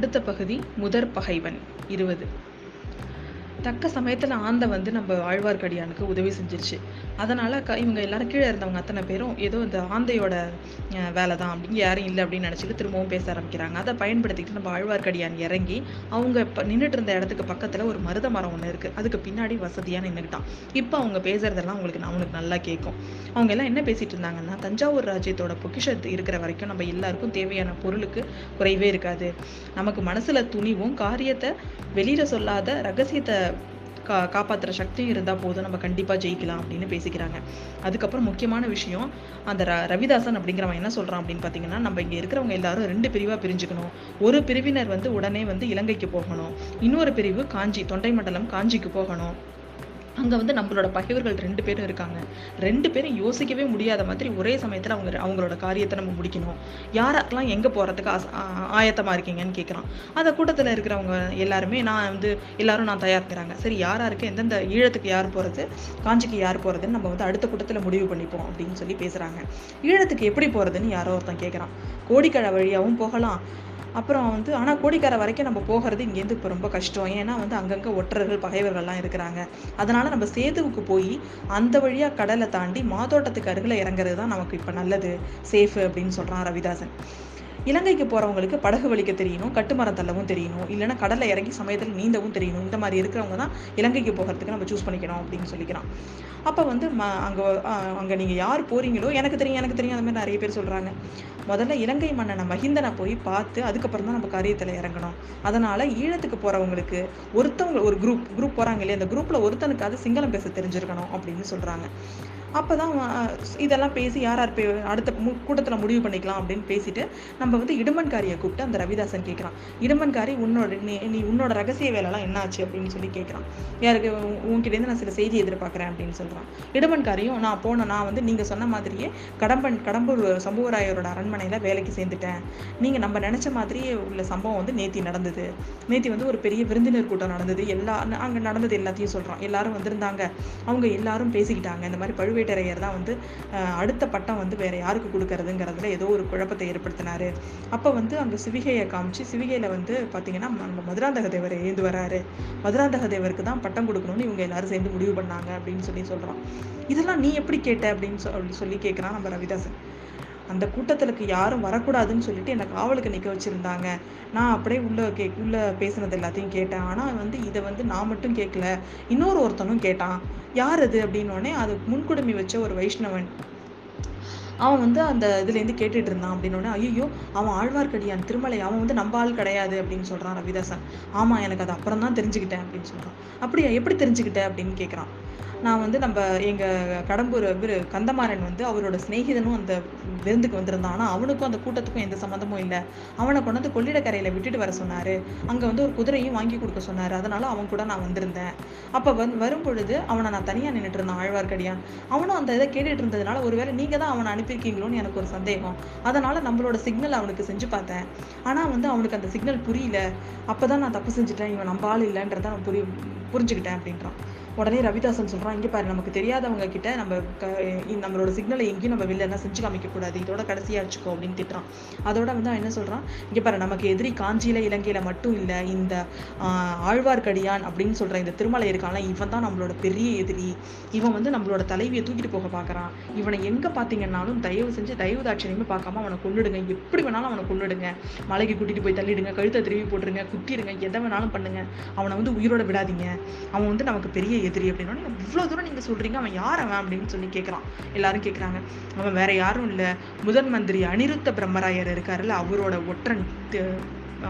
அடுத்த பகுதி முதற் பகைவன். இருபது. தக்க சமயத்தில் ஆந்தை வந்து நம்ம ஆழ்வார்க்கடியானுக்கு உதவி செஞ்சிருச்சு. அதனால் க இவங்க எல்லாரும் கீழே இருந்தவங்க அத்தனை பேரும் ஏதோ இந்த ஆந்தையோட வேலை தான் அப்படின்னு யாரும் இல்லை அப்படின்னு நினைச்சிட்டு திரும்பவும் பேச ஆரம்பிக்கிறாங்க. அதை பயன்படுத்திக்கிட்டு நம்ம ஆழ்வார்க்கடியான் இறங்கி அவங்க இப்போ நின்றுட்டு இருந்த இடத்துக்கு பக்கத்தில் ஒரு மருத மரம் ஒன்று இருக்குது அதுக்கு பின்னாடி வசதியாக நின்றுக்கிட்டான் இப்போ அவங்க பேசுகிறதெல்லாம் அவங்களுக்கு அவனுக்கு நல்லா கேட்கும் அவங்க எல்லாம் என்ன பேசிகிட்டு இருந்தாங்கன்னா தஞ்சாவூர் ராஜ்யத்தோட பொக்கிஷத்து இருக்கிற வரைக்கும் நம்ம எல்லாருக்கும் தேவையான பொருளுக்கு குறைவே இருக்காது. நமக்கு மனசில் துணிவும் காரியத்தை வெளியில் சொல்லாத ரகசியத்தை கா காப்பாத்துற சக்தியும் இருந்தால் போதும் நம்ம கண்டிப்பாக ஜெயிக்கலாம் அப்படின்னு பேசிக்கிறாங்க. அதுக்கப்புறம் முக்கியமான விஷயம் அந்த ர ரவிதாசன் அப்படிங்கிறவன் என்ன சொல்கிறான் அப்படின்னு பார்த்தீங்கன்னா நம்ம இங்கே இருக்கிறவங்க எல்லாரும் ரெண்டு பிரிவாக பிரிஞ்சுக்கணும். ஒரு பிரிவினர் வந்து உடனே வந்து இலங்கைக்கு போகணும். இன்னொரு பிரிவு காஞ்சி தொண்டை மண்டலம் காஞ்சிக்கு போகணும். அங்கே வந்து நம்மளோட பகைவர்கள் ரெண்டு பேரும் இருக்காங்க. ரெண்டு பேரும் யோசிக்கவே முடியாத மாதிரி ஒரே சமயத்தில் அவங்க அவங்களோட காரியத்தை நம்ம முடிக்கணும். யாரெல்லாம் எங்கே போகிறதுக்கு ஆச- ஆயத்தமாக இருக்கீங்கன்னு கேட்குறான் அந்த கூட்டத்தில் இருக்கிறவங்க எல்லாருமே நான் வந்து எல்லாரும் நான் தயாரிக்கிறாங்க. சரி யாராருக்கு எந்தெந்த ஈழத்துக்கு யார் போகிறது காஞ்சிக்கு யார் போகிறதுன்னு நம்ம வந்து அடுத்த கூட்டத்தில் முடிவு பண்ணிப்போம் அப்படின்னு சொல்லி பேசுகிறாங்க ஈழத்துக்கு எப்படி போகிறதுன்னு யாரோ ஒருத்தன் கேட்குறான் கோடிக்கழ வழியாகவும் போகலாம். அப்புறம் வந்து ஆனால் கோடிக்கரை வரைக்கும் நம்ம போகிறது இங்கேருந்து இப்போ ரொம்ப கஷ்டம். ஏன்னா வந்து அங்கங்கே ஒற்றர்கள் பகைவர்கள்லாம் இருக்கிறாங்க. அதனால் நம்ம சேதுவுக்கு போய் அந்த வழியாக கடலை தாண்டி மாதோட்டத்துக்கு அருகில் இறங்குறது தான் நமக்கு இப்போ நல்லது. சேஃபு அப்படின்னு சொல்கிறான் ரவிதாசன். இலங்கைக்கு போகிறவங்களுக்கு படகு வலிக்க தெரியணும் கட்டுமரம் தள்ளவும் தெரியணும் இல்லைன்னா கடலில் இறங்கி சமயத்தில் நீந்தவும் தெரியணும். இந்த மாதிரி இருக்கிறவங்க தான் இலங்கைக்கு போகிறதுக்கு நம்ம சூஸ் பண்ணிக்கணும் அப்படின்னு சொல்லிக்கிறான். அப்போ வந்து ம அங்கே அங்கே நீங்கள் யார் போகிறீங்களோ எனக்கு தெரியும் எனக்கு தெரியும் அந்த மாதிரி நிறைய பேர் சொல்கிறாங்க முதல்ல இலங்கை மன்னனை மகிந்தனை போய் பார்த்து அதுக்கப்புறம் தான் நம்ம காரியத்தில் இறங்கணும். அதனால் ஈழத்துக்கு போகிறவங்களுக்கு ஒருத்தவங்க ஒரு குரூப் குரூப் போகிறாங்க இல்லையா அந்த குரூப்பில் ஒருத்தனுக்காவது சிங்களம் பேச தெரிஞ்சிருக்கணும் அப்படின்னு சொல்கிறாங்க அப்போ தான் இதெல்லாம் பேசி யார் யார் பே அடுத்த மு- முடிவு பண்ணிக்கலாம் அப்படின்னு பேசிட்டு நம்ம நம்ம வந்து இடுமன்காரியை கூப்பிட்டு அந்த ரவிதாசன் கேட்குறான். இடுமன்காரி உன்னோட நீ நீ உன்னோட ரகசிய வேலைலாம் என்ன ஆச்சு அப்படின்னு சொல்லி கேட்குறான். யாருக்கு? உன்- உன்கிட்டேருந்து நான் சில செய்தி எதிர்பார்க்குறேன் அப்படின்னு சொல்கிறான் இடுமன்காரியும் நான் போன நான் வந்து நீங்கள் சொன்ன மாதிரியே கடம்பன் கடம்பூர் சம்புவராயரோட அரண்மனையில் வேலைக்கு சேர்ந்துட்டேன். நீங்கள் நம்ம நினச்ச மாதிரியே உள்ள சம்பவம் வந்து நேத்தி நடந்தது. நேத்தி வந்து ஒரு பெரிய விருந்தினர் கூட்டம் நடந்தது. எல்லா அங்கே நடந்தது எல்லாத்தையும் சொல்கிறோம் எல்லாரும் வந்திருந்தாங்க. அவங்க எல்லாரும் பேசிக்கிட்டாங்க. இந்த மாதிரி பழுவேட்டரையர் தான் வந்து அடுத்த பட்டம் வந்து வேற யாருக்கு கொடுக்கறதுங்கிறதுல ஏதோ ஒரு குழப்பத்தை ஏற்படுத்தினாரு. அப்போ வந்து அந்த சிவிகையை காமிச்சு சிவிகையில வந்து பார்த்தீங்கன்னா நம்ம மதுராந்தக தேவர் எழுந்து வராரு. மதுராந்தக தேவருக்கு தான் பட்டம் கொடுக்கணும்னு இவங்க எல்லாரும் சேர்ந்து முடிவு பண்ணாங்க அப்படின்னு சொல்லி சொல்றான். இதெல்லாம் நீ எப்படி கேட்ட அப்படின்னு சொல்லி சொல்லி கேட்கிறான் நம்ம ரவிதாசன். அந்த கூட்டத்திலுக்கு யாரும் வரக்கூடாதுன்னு சொல்லிட்டு என்னை காவலுக்கு நிற்க வச்சிருந்தாங்க. நான் அப்படியே உள்ள கே உள்ள பேசுனது எல்லாத்தையும் கேட்டேன். ஆனால் வந்து இதை வந்து நான் மட்டும் கேட்கல இன்னொரு ஒருத்தனும் கேட்டான். யார் அது? அப்படின்னோடனே அது முன்குடுமி வச்ச ஒரு வைஷ்ணவன். அவன் வந்து அந்த இதுலேருந்து கேட்டுட்டு இருந்தான் அப்படின்னு ஐயோ அவன் ஆழ்வார்க்கடியான் திருமலை அவன் வந்து நம்ம ஆள் கிடையாது அப்படின்னு சொல்றான் ரவிதாசன். ஆமாம் எனக்கு அது அப்புறம் தான் தெரிஞ்சுக்கிட்டேன் அப்படின்னு சொல்றான். அப்படியா எப்படி தெரிஞ்சுக்கிட்ட? அப்படின்னு கேட்குறான் நான் வந்து நம்ம எங்கள் கடம்பூர் இவர் கந்தமாறன் வந்து அவரோட சிநேகிதனும் அந்த விருந்துக்கு வந்திருந்தான். ஆனால் அவனுக்கும் அந்த கூட்டத்துக்கும் எந்த சம்மந்தமும் இல்லை. அவனை கொண்டு வந்து கொள்ளிடக்கரையில் விட்டுட்டு வர சொன்னாரு. அங்கே வந்து ஒரு குதிரையும் வாங்கி கொடுக்க சொன்னார். அதனால அவன் கூட நான் வந்திருந்தேன். அப்போ வந் வரும் பொழுது அவனை நான் தனியாக நின்றுட்டு இருந்தான் ஆழ்வார்க்கடியான் அவனும் அந்த இதை கேட்டுட்டு இருந்ததுனால ஒருவேளை நீங்கள் தான் அவனை அனுப்பியிருக்கீங்களோன்னு எனக்கு ஒரு சந்தேகம். அதனால நம்மளோட சிக்னல் அவனுக்கு செஞ்சு பார்த்தேன். ஆனால் வந்து அவனுக்கு அந்த சிக்னல் புரியல. அப்பதான் நான் தப்பு செஞ்சுட்டேன். இவன் நம்ம ஆள் இல்லைன்றத நான் புரியும் புரிஞ்சுக்கிட்டேன் அப்படின்றான். உடனே ரவிதாசன் சொல்கிறான் இங்கே பாரு நமக்கு தெரியாதவங்க கிட்ட நம்ம க- நம்மளோட சிக்னலை எங்கேயும் நம்ம வெளில என்ன செஞ்சு காமிக்கக்கூடாது இதோட கடைசியா வச்சுக்கோ அப்படின்னு திட்டுறான். அதோட வந்து அவன் என்ன சொல்கிறான் இங்கே பாரு நமக்கு எதிரி காஞ்சியில இலங்கையில் மட்டும் இல்லை இந்த ஆழ்வார்க்கடியான் அப்படின்னு சொல்கிற இந்த திருமலை இருக்கான்ல இவன் தான் நம்மளோட பெரிய எதிரி. இவன் வந்து நம்மளோட தலைவியை தூக்கிட்டு போக பார்க்குறான் இவனை எங்கே பார்த்தீங்கன்னாலும் தயவு செஞ்சு தயவு தாட்சியமே பார்க்காம அவனை கொள்ளிடுங்க எப்படி வேணாலும் அவனை கொள்ளிடுங்க மலைக்கு கூட்டிகிட்டு போய் தள்ளிடுங்க. கழுத்தை திருவி போட்டுருங்க. குத்திடுங்க. எதை வேணாலும் பண்ணுங்க. அவனை வந்து உயிரோட விடாதீங்க. அவன் வந்து நமக்கு பெரிய எதிரி அப்படின்னா இவ்வளவு தூரம் நீங்கள் சொல்றீங்க அவன் யார் அவன்? அப்படின்னு சொல்லி கேட்குறான் எல்லாரும் கேட்குறாங்க அவன் வேற யாரும் இல்ல. முதன் மந்திரி அனிருத்த பிரம்மராயர் இருக்காருல்ல அவரோட ஒற்றன்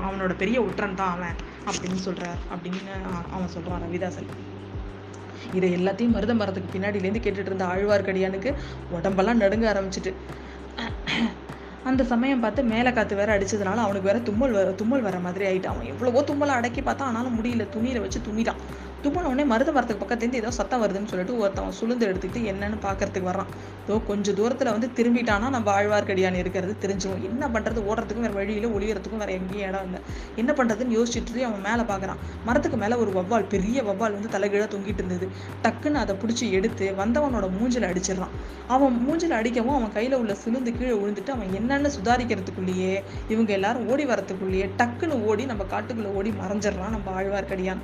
அவனோட பெரிய ஒற்றன் தான் அவன் அப்படின்னு சொல்கிறார் அப்படின்னு அவன் சொல்றான் ரவிதாசன். இதை எல்லாத்தையும் மருத மரத்துக்கு பின்னாடியிலேருந்து கேட்டுட்டு இருந்த ஆழ்வார்க்கடியானுக்கு உடம்பெல்லாம் நடுங்க ஆரம்பிச்சிட்டு அந்த சமயம் பார்த்து மேலே காத்து வேற அடிச்சதுனால அவனுக்கு வேற தும்மல் வர தும்மல் வர மாதிரி ஆயிட்டான். அவன் எவ்வளவோ தும்மலை அடக்கி பார்த்தா ஆனாலும் முடியல. துணியில் வச்சு துணிதான். துப்புன உடனே மருத மரத்துக்கு பக்கத்துலேருந்து ஏதோ சத்தம் வருதுன்னு சொல்லிட்டு ஒருத்தவன் சுளுந்து எடுத்துக்கிட்டு என்னன்னு பார்க்கறதுக்கு வர்றான். ஏதோ கொஞ்சம் தூரத்தில் வந்து திரும்பிட்டானா நம்ம ஆழ்வார்க்கடியான் இருக்கிறது தெரிஞ்சிடும் என்ன பண்ணுறது ஓடுறதுக்கும் வேறு வழியில் ஒளியறதுக்கும் வேறு எங்கேயும் இடம் இல்லை. என்ன பண்ணுறதுன்னு யோசிச்சுட்டு அவன் மேலே பார்க்குறான். மரத்துக்கு மேலே ஒரு வவ்வால் பெரிய வவ்வால் வந்து தலைகீழாக தொங்கிட்டு இருந்தது. டக்குன்னு அதை பிடிச்சி எடுத்து வந்தவனோட மூஞ்சில் அடிச்சிடறான். அவன் மூஞ்சில் அடிக்கவும் அவன் கையில் உள்ள சிலுந்து கீழே விழுந்துட்டு அவன் என்னென்னு சுதாரிக்கிறதுக்குள்ளேயே இவங்க எல்லாரும் ஓடி வரத்துக்குள்ளேயே டக்குன்னு ஓடி நம்ம காட்டுக்குள்ளே ஓடி மறைஞ்சிடறான் நம்ம ஆழ்வார்க்கடியான்.